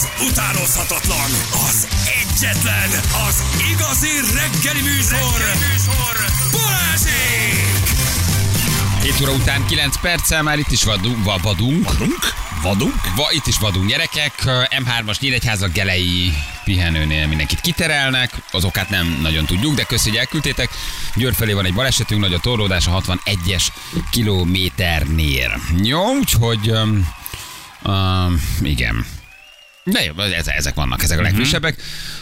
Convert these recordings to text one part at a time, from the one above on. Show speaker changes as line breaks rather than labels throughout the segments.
az utánozhatatlan, az egyetlen, az igazi reggeli műsor, reggeli műsor Balázsék!
7 óra után 9 perccel már itt is vadunk. Va, vadunk.
Vadunk? Vadunk?
Va, itt is vadunk gyerekek. M3-as Nyíregyháza gelei pihenőnél mindenkit kiterelnek. Az okát nem nagyon tudjuk, de köszi, hogy elküldtétek. Győr felé van egy balesetünk, nagy a torlódás a 61-es kilométernél. Jó, úgyhogy... Um, um, igen. De jó, ez, ezek vannak, ezek a legfrissebbek.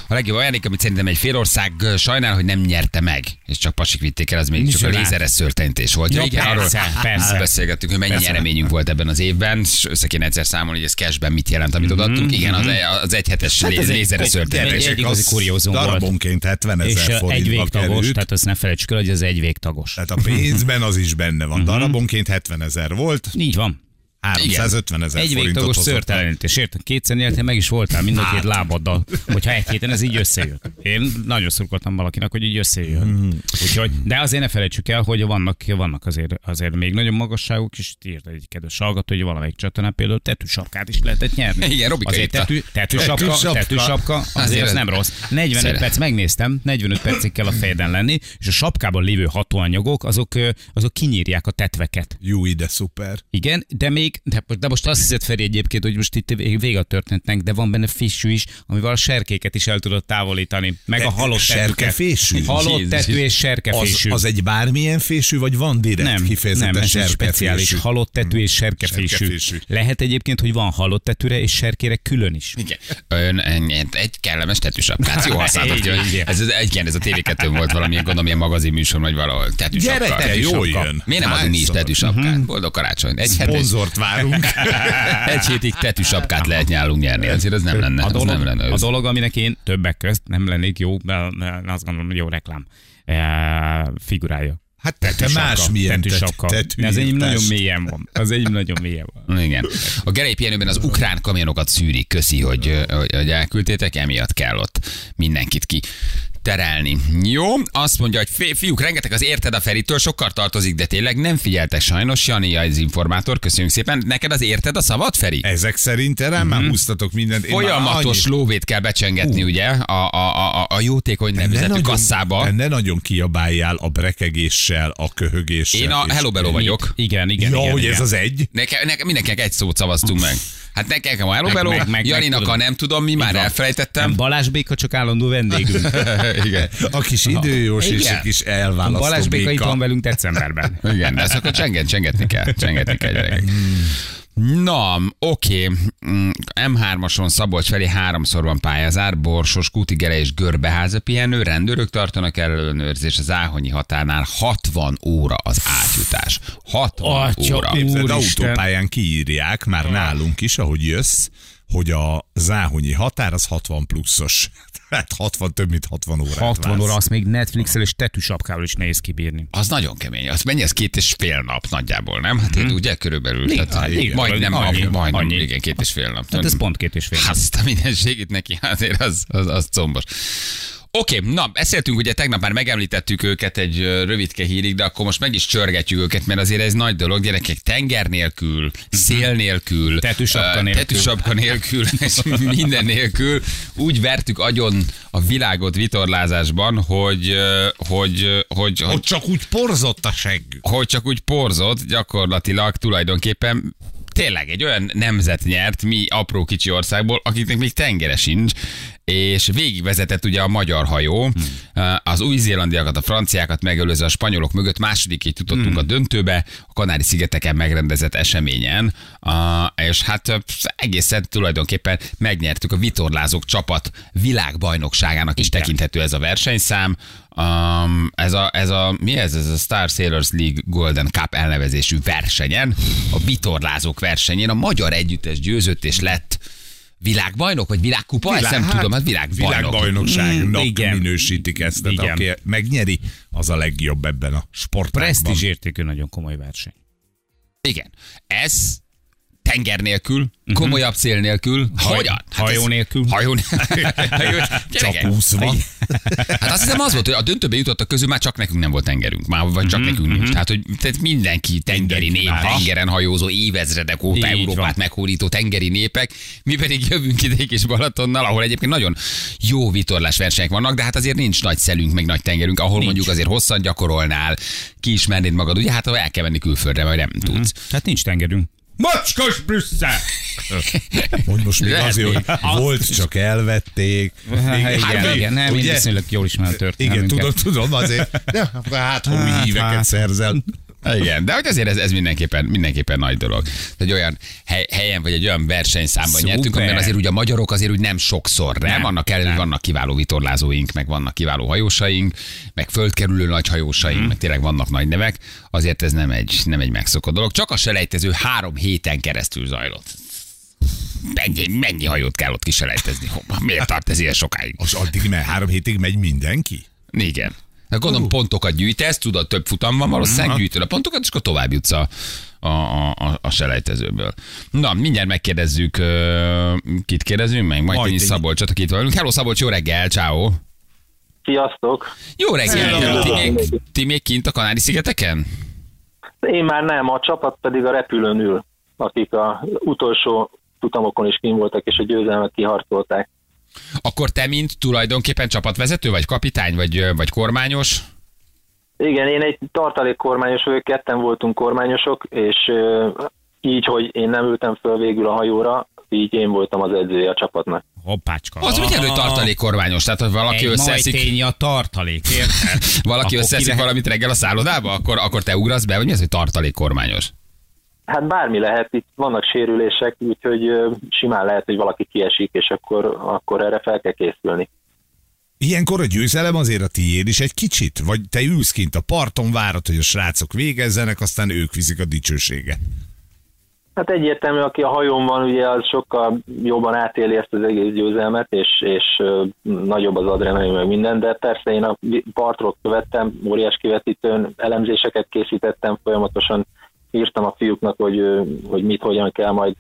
A legjobb ajándék, amit szerintem egy félország sajnál, hogy nem nyerte meg, és csak pasik vitték el, az még csak a
Micsoda?
lézeres szörtenytés volt.
Ja,
igen,
persze,
arról
persze.
beszélgettünk, hogy mennyi
Persze.
nyereményünk volt ebben az évben, és össze kéne egyszer számolni, hogy ez cashben mit jelent, amit odaadtunk. Igen, az, az egyhetes
Hát ez egy-
lézeres
egy-
szörtenytés.
egy igazi kuriózum volt.
darabonként 70
És
ezer
ö, egy végtagos,
került.
tehát azt ne felejtsük el, hogy ez egy végtagos.
Tehát a pénzben az is benne van. Darabonként 70 ezer volt,
Így van.
350 ezer
Egy végtagos
hozott.
szörtelenítés, érted? Kétszer nyertél, meg is voltál mind a két lábaddal, hogyha egy héten ez így összejött. Én nagyon szurkoltam valakinek, hogy így összejön. Úgyhogy, de azért ne felejtsük el, hogy vannak, vannak azért, azért még nagyon magasságok, és írt egy kedves hallgató, hogy valamelyik csatornán például tetűsapkát is lehetett nyerni.
Igen, Robika
Azért tetű, tetűsapka,
Tetűsapka.
azért
Azért
az
ez-
nem rossz. 45
Szeret.
perc megnéztem, 45 percig kell a fejeden lenni, és a sapkában lévő hatóanyagok, azok, azok kinyírják a tetveket.
Jó, ide szuper.
Igen, de még, de, de most azt hiszed Feri egyébként, hogy most itt vég- vége a történetnek, de van benne fissű is, amivel a serkéket is el tudod távolítani, meg a
E-
halott
serkefésű?
Halott tető és
Az,
serkefésű.
az egy bármilyen fésű, vagy van direkt
nem,
kifejezetten
nem, ez egy speciális halott tető és serkefésű.
Serkefésű.
Lehet egyébként, hogy van halott tetőre és serkére külön is.
Igen. Ön, ön- egy kellemes tetűsapkát. Jó használtat.
Igen, igen.
Ez, ez, igen, ez a tv 2 volt valamilyen, gondolom, ilyen magazin műsor, vagy valahol. Tetűsapka.
Gyerekek, jó jön.
Miért nem adunk mi is
Hányszor?
tetűsapkát? Boldog karácsonyt. Egy,
Szponzort várunk.
egy hétig tetűsapkát lehet nyálunk nyerni. Azért ez nem lenne.
A dolog,
nem lenne.
a
Ez-
dolog, aminek én többek közt nem lennék jó, de azt gondolom, hogy jó reklám e, figurája.
Hát te, te más milyen
tetűsapka.
tet-
De Az enyém nagyon mélyen van. Az enyém nagyon mélyen van.
Igen. A Gerei pihenőben az ukrán kamionokat szűrik. Köszi, hogy, hogy, hogy elküldtétek, emiatt kell ott mindenkit ki terelni. Jó, azt mondja, hogy fi- fiúk, rengeteg az érted a Feritől, sokkal tartozik, de tényleg nem figyeltek sajnos. Jani az informátor, köszönjük szépen. Neked az érted a szavad, Feri?
Ezek szerint rám már húztatok mindent. Én
Folyamatos
annyi-
lóvét kell becsengetni, ugye, a, a, a, a jótékony nevezetű kasszába.
ne nagyon kiabáljál a brekegéssel, a köhögéssel.
Én a Hello Bello vagyok.
Igen, igen,
Ja,
igen.
hogy
igen.
ez az egy?
Nekem, nekem mindenkinek egy szót szavaztunk meg. Hát nekem a Hello Bello,
meg- meg-
Janinak
meg
a nem tudom, mi már elfelejtettem.
Balázs Béka csak állandó vendégünk.
Igen.
A kis időjós és a kis elválasztó
Balázs Béka itt van velünk decemberben.
Igen, de ezt akkor csenget, csengetni kell. Csengetni kell, gyerekek. Na, oké. Mm, M3-ason Szabolcs felé háromszor van pályázár, Borsos, Kutigere és Görbeháza pihenő, rendőrök tartanak ellenőrzés, az Áhonyi határnál 60 óra az átjutás. 60
Atya
óra.
Képzeld, autópályán kiírják, már nálunk is, ahogy jössz, hogy a záhonyi határ az 60 pluszos. Tehát 60, több mint 60 órát
60
vársz.
óra, azt még Netflixel és tetűsapkával is nehéz kibírni.
Az nagyon kemény. Az mennyi, az két és fél nap nagyjából, nem? Hát én ugye körülbelül.
Igen,
tehát,
igen,
majdnem,
annyi,
majdnem,
annyi.
igen, két és fél nap.
Tehát ez pont két és fél. nap.
Azt a mindenségét neki, azért az, az, az combos. Oké, na, beszéltünk, ugye tegnap már megemlítettük őket egy rövidke hírig, de akkor most meg is csörgetjük őket, mert azért ez nagy dolog, gyerekek, tenger nélkül, szél nélkül,
Tetűsapka nélkül.
tetűsapka nélkül, és minden nélkül úgy vertük agyon a világot vitorlázásban, hogy, hogy, hogy, hogy
Ott csak úgy porzott a seggük.
hogy csak úgy porzott, gyakorlatilag tulajdonképpen tényleg egy olyan nemzet nyert, mi apró kicsi országból, akiknek még tengere sincs, és végigvezetett ugye a magyar hajó, hmm. az új-zélandiakat, a franciákat megelőzve a spanyolok mögött második így jutottunk hmm. a döntőbe, a Kanári-szigeteken megrendezett eseményen, a, és hát ö, egészen tulajdonképpen megnyertük a vitorlázók csapat világbajnokságának is tekinthető ez a versenyszám, Um, ez, a, ez a, mi ez? Ez a Star Sailors League Golden Cup elnevezésű versenyen, a vitorlázók versenyén a magyar együttes győzött és lett világbajnok, vagy világkupa? Ezt nem tudom, hát világbajnok.
Világbajnokságnak
Mm, igen.
minősítik ezt, tehát
Igen.
aki megnyeri, az a legjobb ebben a sportágban.
Presztízs értékű nagyon komoly verseny.
Igen. Ez tenger nélkül, komolyabb cél nélkül, hogyan? Hát
hajó
ez-
nélkül.
Hajó nélkül.
Csak úszva.
Hát azt hiszem az volt, hogy a döntőbe jutottak közül már csak nekünk nem volt tengerünk, már vagy csak nekünk nincs. Tehát, hogy tehát mindenki tengeri nép, tengeren hajózó, évezredek óta
Így
Európát
van.
meghódító tengeri népek, mi pedig jövünk ide kis Balatonnal, ahol egyébként nagyon jó vitorlás versenyek vannak, de hát azért nincs nagy szelünk, meg nagy tengerünk, ahol mondjuk azért hosszan gyakorolnál, kiismernéd magad, ugye hát ha el kell menni külföldre, vagy nem tudsz.
Tehát nincs tengerünk. Mocskos Brüsszel!
Hogy most még
Lehet
azért, hogy volt, csak elvették. Még-
Hát, igen,
mi?
igen, nem, én viszonylag jól ismerem a
Igen, tudom, tudom, azért. De, hát,
Hát,
híveket
hát.
szerzel.
Igen, de hogy azért ez, ez mindenképpen, mindenképpen nagy dolog. Egy olyan hely, helyen, vagy egy olyan versenyszámban
Szuper.
nyertünk, amiben azért ugye a magyarok azért úgy nem sokszor, nem?
Nem,
Annak ellenére, hogy vannak kiváló vitorlázóink, meg vannak kiváló hajósaink, meg földkerülő nagy hajósaink, meg tényleg vannak nagy nevek, azért ez nem egy, nem egy megszokott dolog. Csak a selejtező három héten keresztül zajlott. Mennyi, mennyi hajót kell ott kiselejtezni? Miért tart ez ilyen sokáig?
Az addig, mert három hétig megy mindenki?
Igen. Gondolom pontokat gyűjtesz, tudod, több futam van, valószínűleg gyűjtöd a pontokat, és akkor tovább jutsz a, a, a, a- a selejtezőből. Na, mindjárt megkérdezzük, kit kérdezünk meg? Majd
Majd.
Szabolcsot, aki itt vagyunk. Hello Szabolcs, jó reggel, ciao.
Sziasztok!
Jó reggel,
Hello.
ti még, ti még kint a Kanári-szigeteken?
Én már nem, a csapat pedig a repülőn ül, akik a utolsó futamokon is kim voltak, és a győzelmet kiharcolták.
Akkor te, mint tulajdonképpen csapatvezető, vagy kapitány, vagy, vagy kormányos?
Igen, én egy tartalékkormányos vagyok, ketten voltunk kormányosok, és így, hogy én nem ültem föl végül a hajóra, így én voltam az edzője a csapatnak.
Hoppácska.
Az ugye elő tartalék kormányos, tehát ha valaki
Egy
összeszik,
a tartalék, érted?
valaki
Akkor
összeszik
lehet-
valamit reggel a szállodába, akkor, akkor te ugrasz be, vagy mi az, hogy tartalék kormányos?
Hát bármi lehet, itt vannak sérülések, úgyhogy simán lehet, hogy valaki kiesik, és akkor, akkor erre fel kell készülni.
Ilyenkor a győzelem azért a tiéd is egy kicsit? Vagy te ülsz kint a parton, várod, hogy a srácok végezzenek, aztán ők viszik a dicsőséget.
Hát egyértelmű, aki a hajón van, ugye az sokkal jobban átéli ezt az egész győzelmet, és, és nagyobb az adrenalin, meg minden, de persze én a partról követtem, óriás kivetítőn, elemzéseket készítettem, folyamatosan írtam a fiúknak, hogy, hogy mit, hogyan kell majd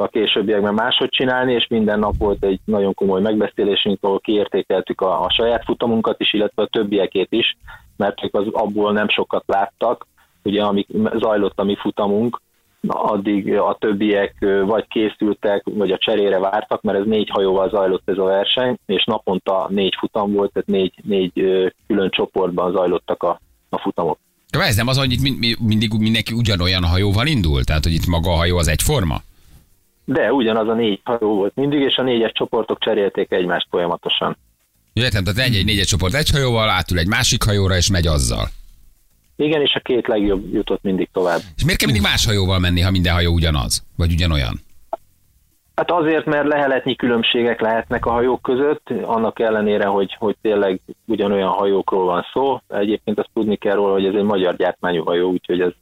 a későbbiekben máshogy csinálni, és minden nap volt egy nagyon komoly megbeszélésünk, ahol kiértékeltük a, a saját futamunkat is, illetve a többiekét is, mert ők az, abból nem sokat láttak, ugye amik zajlott a mi futamunk, addig a többiek vagy készültek, vagy a cserére vártak, mert ez négy hajóval zajlott ez a verseny, és naponta négy futam volt, tehát négy, négy külön csoportban zajlottak a, a futamok.
Ez nem az, hogy itt mind- mi- mindig mindenki ugyanolyan hajóval indul? Tehát, hogy itt maga a hajó az egyforma?
De ugyanaz a négy hajó volt mindig, és a négyes csoportok cserélték egymást folyamatosan.
Értem, tehát egy, egy négyes csoport egy hajóval, átul egy másik hajóra, és megy azzal.
Igen, és a két legjobb jutott mindig tovább.
És miért kell mindig más hajóval menni, ha minden hajó ugyanaz? Vagy ugyanolyan?
Hát azért, mert leheletnyi különbségek lehetnek a hajók között, annak ellenére, hogy, hogy tényleg ugyanolyan hajókról van szó. Egyébként azt tudni kell róla, hogy ez egy magyar gyártmányú hajó, úgyhogy ez,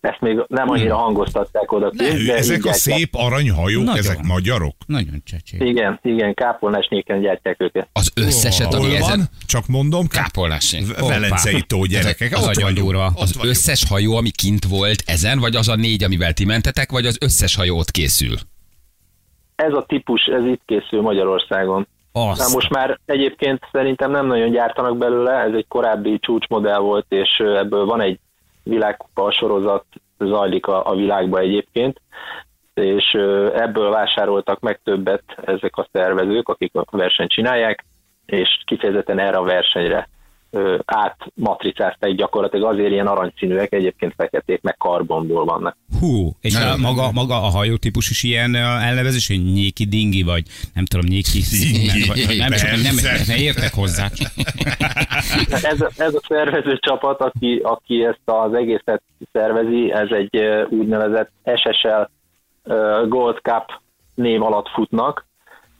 ezt még nem annyira hangoztatták oda ki.
Ne,
de
ezek a szép aranyhajók,
Nagyon.
ezek magyarok?
Nagyon csecsé.
Igen, igen, kápolnásnyéken gyártják őket.
Az összeset, ami
Hol
ezen...
van? Csak mondom,
Kápolnásé.
V- Velencei tó gyerekek.
Az
ott
nagyon durva.
Az
vagyunk.
összes hajó, ami kint volt ezen, vagy az a négy, amivel ti mentetek, vagy az összes hajó ott készül?
Ez a típus, ez itt készül Magyarországon.
Az.
Na most már egyébként szerintem nem nagyon gyártanak belőle, ez egy korábbi csúcsmodell volt, és ebből van egy világkupa sorozat, zajlik a, a világba egyébként, és ebből vásároltak meg többet ezek a szervezők, akik a versenyt csinálják, és kifejezetten erre a versenyre átmatricázták gyakorlatilag, azért ilyen aranyszínűek, egyébként feketék, meg karbonból vannak.
Hú, és a, maga, maga a hajótípus is ilyen elnevezés, hogy nyéki dingi, vagy nem tudom, nyéki
Dingi,
vagy- nem, csak, nem, nem értek hozzá.
ez, a- ez a szervező csapat, aki, aki ezt az egészet szervezi, ez egy úgynevezett SSL Gold Cup név alatt futnak,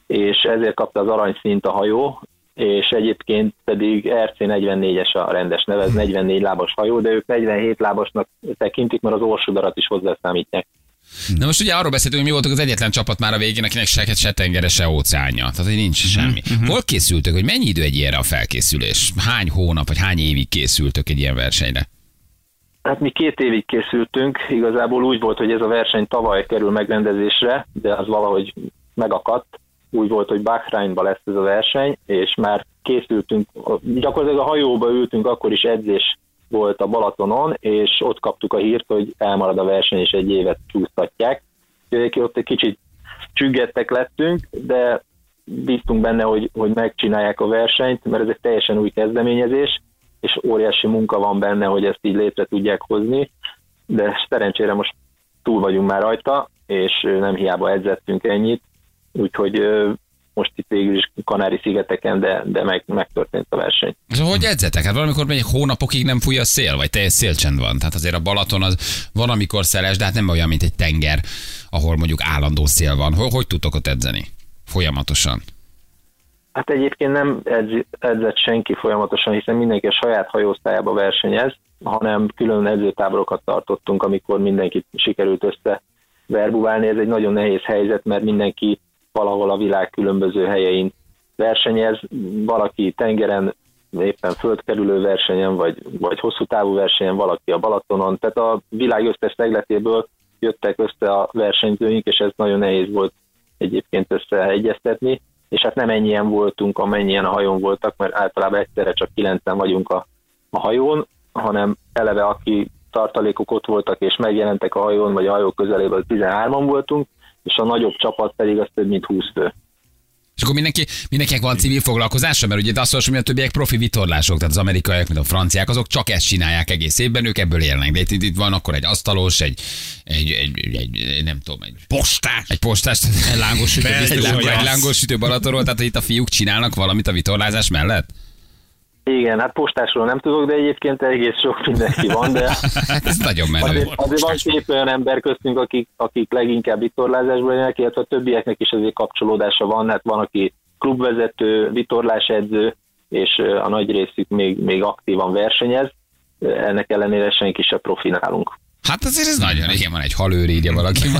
és ezért kapta az aranyszínt a hajó, és egyébként pedig RC44-es a rendes neve, ez 44 lábas hajó, de ők 47 lábasnak tekintik, mert az orsódarat is hozzászámítják.
Na most ugye arról beszéltünk, hogy mi voltunk az egyetlen csapat már a végén, akinek se, se tengere, se óceánja. Tehát, hogy nincs semmi. Hol készültök, hogy mennyi idő egy ilyenre a felkészülés? Hány hónap, vagy hány évig készültök egy ilyen versenyre?
Hát mi két évig készültünk, igazából úgy volt, hogy ez a verseny tavaly kerül megrendezésre, de az valahogy megakadt. Úgy volt, hogy Bahreinba lesz ez a verseny, és már készültünk, gyakorlatilag a hajóba ültünk, akkor is edzés volt a Balatonon, és ott kaptuk a hírt, hogy elmarad a verseny, és egy évet csúsztatják. Úgyhogy ott egy kicsit csüggettek lettünk, de bíztunk benne, hogy, hogy megcsinálják a versenyt, mert ez egy teljesen új kezdeményezés, és óriási munka van benne, hogy ezt így létre tudják hozni, de szerencsére most túl vagyunk már rajta, és nem hiába edzettünk ennyit, úgyhogy most itt végül is Kanári-szigeteken, de, de meg, megtörtént a verseny.
Szóval hogy edzetek? Hát valamikor még hónapokig nem fúj a szél, vagy teljes szélcsend van. Tehát azért a Balaton az van, amikor szeles, de hát nem olyan, mint egy tenger, ahol mondjuk állandó szél van. Hogy, hogy tudtok ott edzeni? Folyamatosan.
Hát egyébként nem edz, edzett senki folyamatosan, hiszen mindenki a saját hajósztályába versenyez, hanem külön edzőtáborokat tartottunk, amikor mindenkit sikerült össze verbuválni. Ez egy nagyon nehéz helyzet, mert mindenki valahol a világ különböző helyein versenyez, valaki tengeren, éppen földkerülő versenyen, vagy, vagy hosszú távú versenyen, valaki a Balatonon, tehát a világ összes szegletéből jöttek össze a versenyzőink, és ez nagyon nehéz volt egyébként összeegyeztetni, és hát nem ennyien voltunk, amennyien a hajón voltak, mert általában egyszerre csak kilencen vagyunk a, a hajón, hanem eleve aki tartalékok ott voltak és megjelentek a hajón, vagy a hajó közelében, 13-an voltunk, és a nagyobb csapat pedig az több mint 20 fő.
És akkor mindenki, mindenkinek van civil foglalkozása, mert ugye azt mondom, hogy a többiek profi vitorlások, tehát az amerikaiak, mint a franciák, azok csak ezt csinálják egész évben, ők ebből élnek. De itt, itt, itt van akkor egy asztalos, egy, egy, egy, egy, egy nem tudom, egy
Postás!
egy postás, egy lángos sütő, egy, lángos, egy lángos sütő Balatonról, tehát itt a fiúk csinálnak valamit a vitorlázás mellett?
Igen, hát postásról nem tudok, de egyébként egész sok mindenki van, de
Hát ez nagyon menő.
azért, azért van két olyan ember köztünk, akik, akik leginkább vitorlázásból élnek, illetve a többieknek is azért kapcsolódása van, hát van, aki klubvezető, vitorlásedző, és ö, a nagy részük még, még aktívan versenyez, ennek ellenére senki se profi nálunk.
Hát azért ez nagyon, igen, van egy halőr, írja valaki.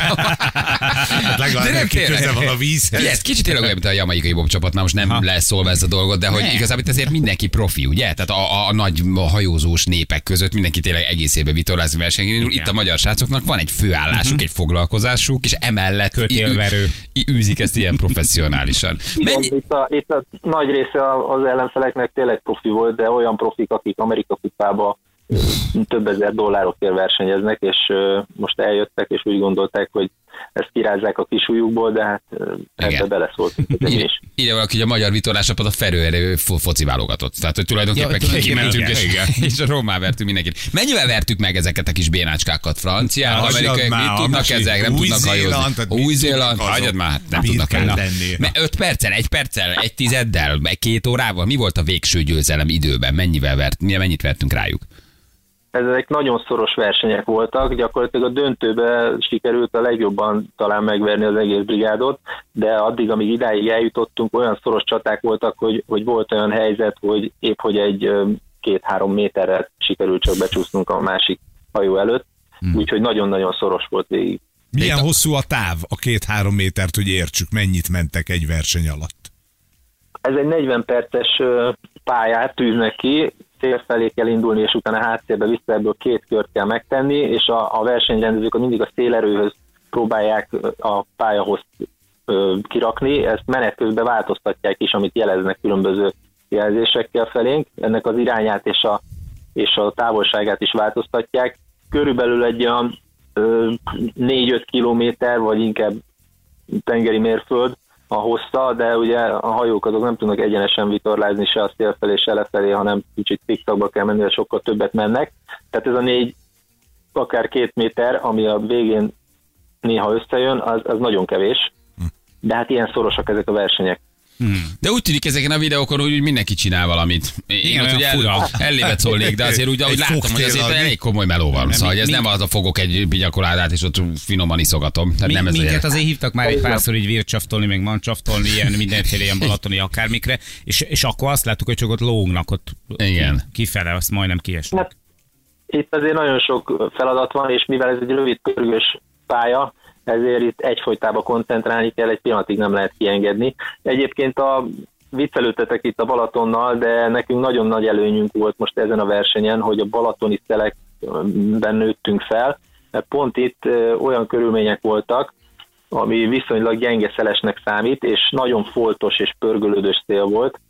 Hát legalább
nem tényleg.
van a vízhez.
Ugye, ez kicsit tényleg olyan, mint a jamaikai bob csapatnál, most nem leszólva ez a dolgot, de hogy
Ne.
igazából itt azért mindenki profi, ugye? Tehát a, a, nagy hajózós népek között mindenki tényleg egész évben vitorlázni versenyén. Itt a magyar srácoknak van egy főállásuk, egy foglalkozásuk, és emellett
Kötélverő.
űzik ezt ilyen professzionálisan. Mennyi,
Itt, a, itt a nagy része az ellenfeleknek tényleg profi volt, de olyan profik, akik Amerika kupába több ezer dollárokért versenyeznek, és most eljöttek, és úgy gondolták, hogy ezt kirázzák a kisújukból, de hát ebbe
Igen.
beleszóltunk
ide, valaki, hogy a magyar vitorlás csapat a ferőerő fo- foci válogatott. Tehát, hogy tulajdonképpen
Ja,
kimentünk,
igen,
és, és rommá vertünk mindenkit. Mennyivel vertük meg ezeket a kis bénácskákat? Franciák,
Ja,
amerikai,
az már
mit
a
tudnak ezek? Nem tudnak
Új-Zéland,
hajózni. Új-Zéland, hagyjad már, nem tudnak? Mert öt perccel, egy perccel, egy tizeddel, egy két órával, mi volt a végső győzelem időben? Mennyivel vert, mennyit vertünk rájuk?
Ezek nagyon szoros versenyek voltak, gyakorlatilag a döntőbe sikerült a legjobban talán megverni az egész brigádot, de addig, amíg idáig eljutottunk, olyan szoros csaták voltak, hogy, hogy volt olyan helyzet, hogy épp hogy egy két-három méterrel sikerült csak becsúsznunk a másik hajó előtt, úgyhogy nagyon-nagyon szoros volt végig.
Milyen hosszú a táv, a két-három métert, hogy értsük, mennyit mentek egy verseny alatt?
Ez egy 40 perces pályát tűznek ki, fél felé kell indulni, és utána háttérbe vissza ebből két kört kell megtenni, és a, a versenyrendezők mindig a szélerőhöz próbálják a pályahoz kirakni, ezt menet közben változtatják is, amit jeleznek különböző jelzésekkel felénk, ennek az irányát és a, és a távolságát is változtatják. Körülbelül egy olyan ö, 4-5 kilométer, vagy inkább tengeri mérföld a hossza, de ugye a hajók azok nem tudnak egyenesen vitorlázni se a szél felé, se lefelé, hanem kicsit zigzagba kell menni, de sokkal többet mennek. Tehát ez a négy, akár két méter, ami a végén néha összejön, az, az nagyon kevés. De hát ilyen szorosak ezek a versenyek.
De úgy tűnik ezeken a videókon, hogy úgy mindenki csinál valamit. Én
Igen,
ott
fura.
el, ellévet szólnék, de azért úgy, ahogy láttam, hogy azért elég komoly meló van. Szóval, hogy ez
mi-
nem az a fogok egy pinyakoládát, és ott finoman iszogatom. Tehát
Mi,
nem ez
minket azért hívtak már egy párszor így vircsaftolni, meg mancsaftolni, ilyen mindenféle ilyen balatoni akármikre, és, és akkor azt láttuk, hogy csak ott lógnak ott
Igen.
kifele, azt majdnem kiesnek.
Hát itt azért nagyon sok feladat van, és mivel ez egy rövid pörgős pálya, ezért itt egyfolytában koncentrálni kell, egy pillanatig nem lehet kiengedni. Egyébként a viccelődtetek itt a Balatonnal, de nekünk nagyon nagy előnyünk volt most ezen a versenyen, hogy a balatoni szelekben nőttünk fel, mert pont itt olyan körülmények voltak, ami viszonylag gyenge szelesnek számít, és nagyon foltos és pörgölődős szél volt,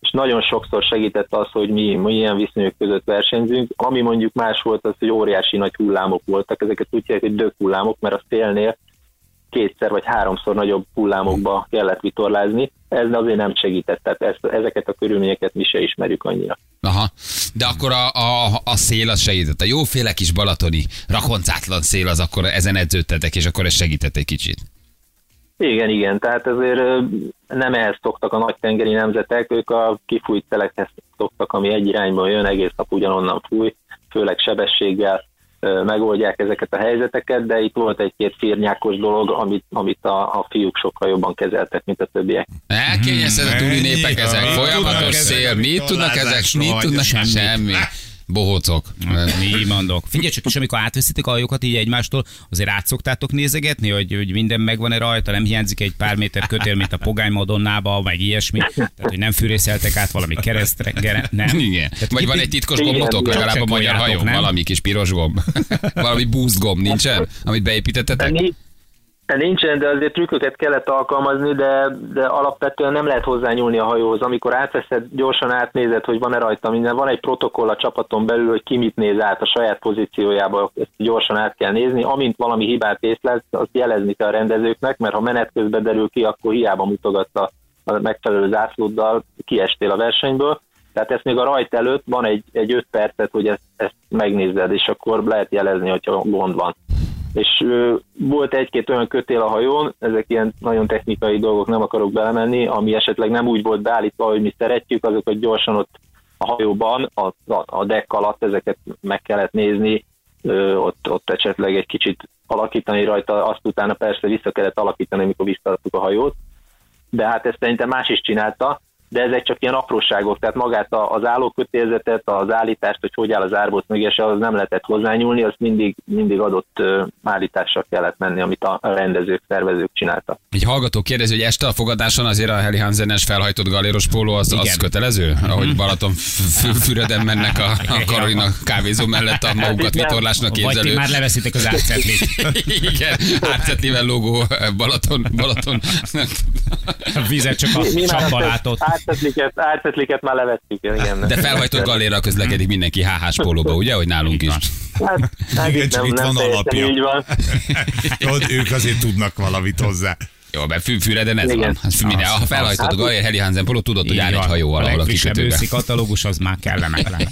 és nagyon sokszor segített az, hogy mi, mi ilyen viszonyok között versenyzünk. Ami mondjuk más volt az, hogy óriási nagy hullámok voltak, ezeket úgy hívják, hogy dög hullámok, mert a szélnél kétszer vagy háromszor nagyobb hullámokba kellett vitorlázni, ez azért nem segített, tehát ezt, ezeket a körülményeket mi se ismerjük annyira.
Aha. De akkor a, a, a szél az segített. A jóféle kis balatoni, rakoncátlan szél az akkor ezen edződtetek, és akkor ez segített egy kicsit.
Igen, igen, tehát azért ö, nem ehhez szoktak a nagy tengeri nemzetek, ők a kifújt szelekhez szoktak, ami egy irányban jön, egész nap ugyanonnan fúj, főleg sebességgel megoldják ezeket a helyzeteket, de itt volt egy-két firnyákos dolog, amit, amit a, a fiúk sokkal jobban kezeltek, mint a többiek.
Elkényezted a túli népek ezek, folyamatos szél, mit tudnak ezek, mit tudnak,
vagy
semmi.
semmit.
Bohócok.
Mi mondok. Figyelj csak, és amikor átveszitek a hajókat így egymástól, azért átszoktátok nézegetni, hogy, hogy minden megvan-e rajta, nem hiányzik egy pár méter kötél, mint a pogány madonnába, meg ilyesmi. Tehát, hogy nem fűrészeltek át valami keresztre, gere, nem.
Igen.
Tehát
Vagy
ki-
van egy titkos gombotok,
igen.
legalább a magyar
Csekkoljátok,
hajó,
nem?
valami kis piros gomb. valami boost gomb nincsen, amit beépítettetek?
Ni- Nincsen, de azért trükköket kellett alkalmazni, de, de alapvetően nem lehet hozzányúlni a hajóhoz. Amikor átveszed, gyorsan átnézed, hogy van-e rajta minden. Van egy protokoll a csapaton belül, hogy ki mit néz át a saját pozíciójába, ezt gyorsan át kell nézni. Amint valami hibát észlelsz, azt jelezni kell a rendezőknek, mert ha menet közben derül ki, akkor hiába mutogatsz a, a megfelelő zászlóddal, kiestél a versenyből. Tehát ezt még a rajt előtt van egy, egy öt percet, hogy ezt, ezt megnézed, és akkor lehet jelezni, hogyha gond van és volt egy-két olyan kötél a hajón, ezek ilyen nagyon technikai dolgok, nem akarok belemenni, ami esetleg nem úgy volt beállítva, hogy mi szeretjük, azokat gyorsan ott a hajóban, a, a, deck alatt ezeket meg kellett nézni, ott, ott esetleg egy kicsit alakítani rajta, azt utána persze vissza kellett alakítani, amikor visszaadtuk a hajót, de hát ezt szerintem más is csinálta, de ezek csak ilyen apróságok, tehát magát az állókötélzetet, az állítást, hogy hogy áll az árbóc mögés, az nem lehetett hozzányúlni, azt mindig, mindig adott állítással kellett menni, amit a rendezők, szervezők csináltak.
Egy hallgató kérdezi, hogy este a fogadáson azért a Heli Hansenes felhajtott galéros póló az, az kötelező? Ahogy Balaton Füreden mennek a, a Karolina kávézó mellett a magukat vitorlásnak
Vagy
képzelő.
már leveszitek az átszetlit.
Igen, átszetlivel logó Balaton, Balaton.
A vizet csak a
Mi átszetliket, átszetliket már levettük, igen.
De felhajtott galérra közlekedik mindenki HH-s pólóba, ugye, hogy nálunk is.
Hát, hát
Igen, csak
nem,
itt
nem
van alapja.
így van.
Tudod, ők azért tudnak valamit hozzá.
Jó, mert fű, Füreden ez
Igen.
van. Hát minden, ha felhajtott a galér Heli Hansen póló, tudod, hogy áll egy hajó
A
valahol a kikötőben.
őszi katalógus az már kellemetlen.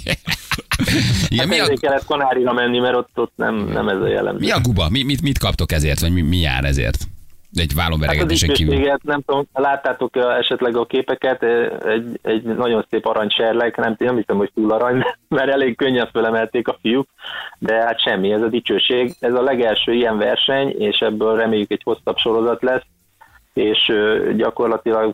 Igen, mi
Hát
a,
ezért kellett Kanárira menni, mert ott, ott nem, nem ez a jellemző.
mi a guba? Mi, mit, mit kaptok ezért, vagy mi, mi jár ezért? Egy
Hát az
vállomveregetésen kívül.
nem tudom, láttátok esetleg a képeket, egy, egy nagyon szép aranyserlek, nem, nem hiszem, hogy túl arany, mert elég könnyen fölemelték a fiúk, de hát semmi, ez a dicsőség. Ez a legelső ilyen verseny, és ebből reméljük egy hosszabb sorozat lesz, és gyakorlatilag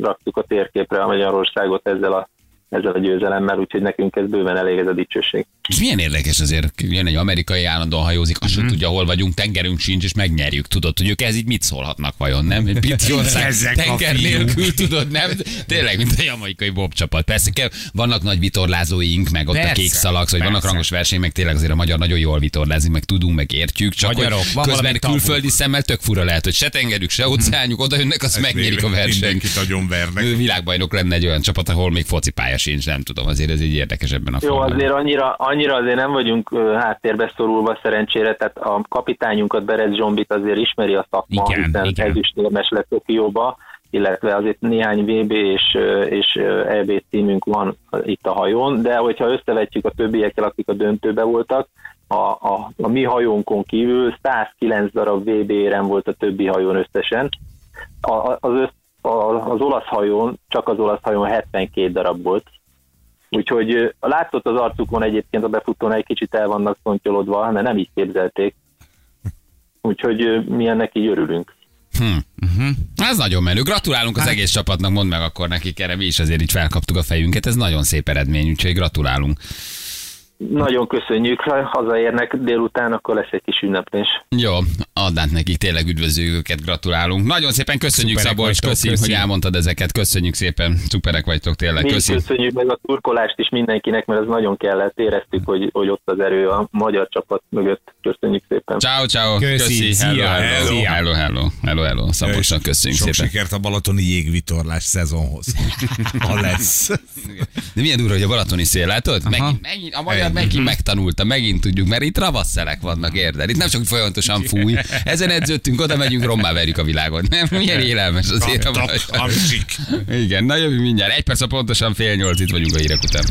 raktuk a térképre a Magyarországot ezzel a ezzel a győzelemmel, úgyhogy nekünk ez bőven elég ez a dicsőség.
És milyen érdekes azért, jön egy amerikai állandóan hajózik, azt
Mhm.
sem tudja, hol vagyunk, tengerünk sincs, és megnyerjük, tudod, hogy ők ez így mit szólhatnak vajon, nem? Egy pici ország, tenger nélkül, tudod, nem? Tényleg, mint a jamaikai bob csapat. Persze, kell, vannak nagy vitorlázóink, meg ott
Persze,
a kék szalag, szóval vannak rangos verseny, meg tényleg azért a magyar nagyon jól vitorlázik, meg tudunk, meg értjük, csak
Magyarok,
hogy
van
közben
tabuk.
külföldi szemmel tök fura lehet, hogy se tengerük, se óceánjuk, oda jönnek, azt megnyerik a versenyt.
Mindenkit nagyon vernek.
Világbajnok lenne egy olyan csapat, ahol még focipálya sincs, nem tudom, azért ez így érdekes ebben a
Jó,
formában.
azért annyira, annyira azért nem vagyunk háttérbe szorulva szerencsére, tehát a kapitányunkat Berez Zsombit azért ismeri a szakma,
Igen,
hiszen
igen.
ezüstérmes lett Tokióba, illetve azért néhány VB és, és EB címünk van itt a hajón, de hogyha összevetjük a többiekkel, akik a döntőbe voltak, a, a, a mi hajónkon kívül 109 darab VB érem volt a többi hajón összesen. A, az, az olasz hajón, csak az olasz hajón 72 darab volt, Úgyhogy látszott az arcukon egyébként a befutón egy kicsit el vannak szontyolodva, mert nem így képzelték. Úgyhogy mi ennek így örülünk.
Ez nagyon menő. Gratulálunk az egész csapatnak, mondd meg akkor nekik erre, mi is azért így felkaptuk a fejünket. Ez nagyon szép eredmény, úgyhogy gratulálunk.
Nagyon köszönjük, ha hazaérnek délután, akkor lesz egy kis ünneplés.
Jó, add át nekik, tényleg üdvözlőjük őket, gratulálunk. Nagyon szépen köszönjük,
Szuperek
Szabolcs, köszi. hogy elmondtad ezeket, köszönjük szépen, szuperek vagytok tényleg,
Mi
köszi.
köszönjük meg a turkolást is mindenkinek, mert ez nagyon kellett. Éreztük, hogy, hogy ott az erő a magyar csapat mögött. Köszönjük szépen.
Ciao, ciao,
Köszi,
köszi, hello, hello,
hello.
hello, hello, hello, hello, Szabolcsnak köszönjük
Sok
szépen.
sikert a balatoni jégvitorlás szezonhoz. Ha lesz.
De milyen durva, hogy a balatoni szél, látod? Megint, megint, a magyar megint megtanulta, megint tudjuk, mert itt ravaszszelek vannak, érted? Itt nem csak folyamatosan fúj. Ezen edződtünk, oda megyünk, rommá verjük a világot. Nem, milyen élelmes azért a. Igen, na jövő mindjárt. Egy perc a pontosan fél nyolc, itt vagyunk a hírek után.